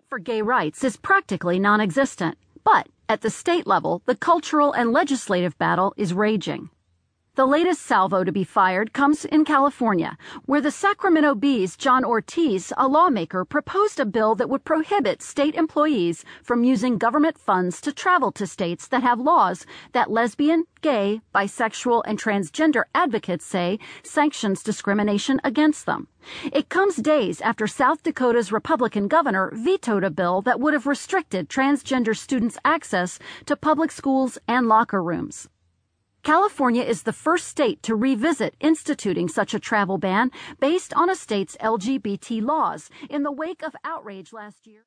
fight for gay rights is practically non existent, but at the state level, the cultural and legislative battle is raging. The latest salvo to be fired comes in California, where the Sacramento Bee's John Ortiz, a lawmaker, proposed a bill that would prohibit state employees from using government funds to travel to states that have laws that lesbian, gay, bisexual, and transgender advocates say sanctions discrimination against them. It comes days after South Dakota's Republican governor vetoed a bill that would have restricted transgender students' access to public schools and locker rooms. California is the first state to revisit instituting such a travel ban based on a state's LGBT laws in the wake of outrage last year.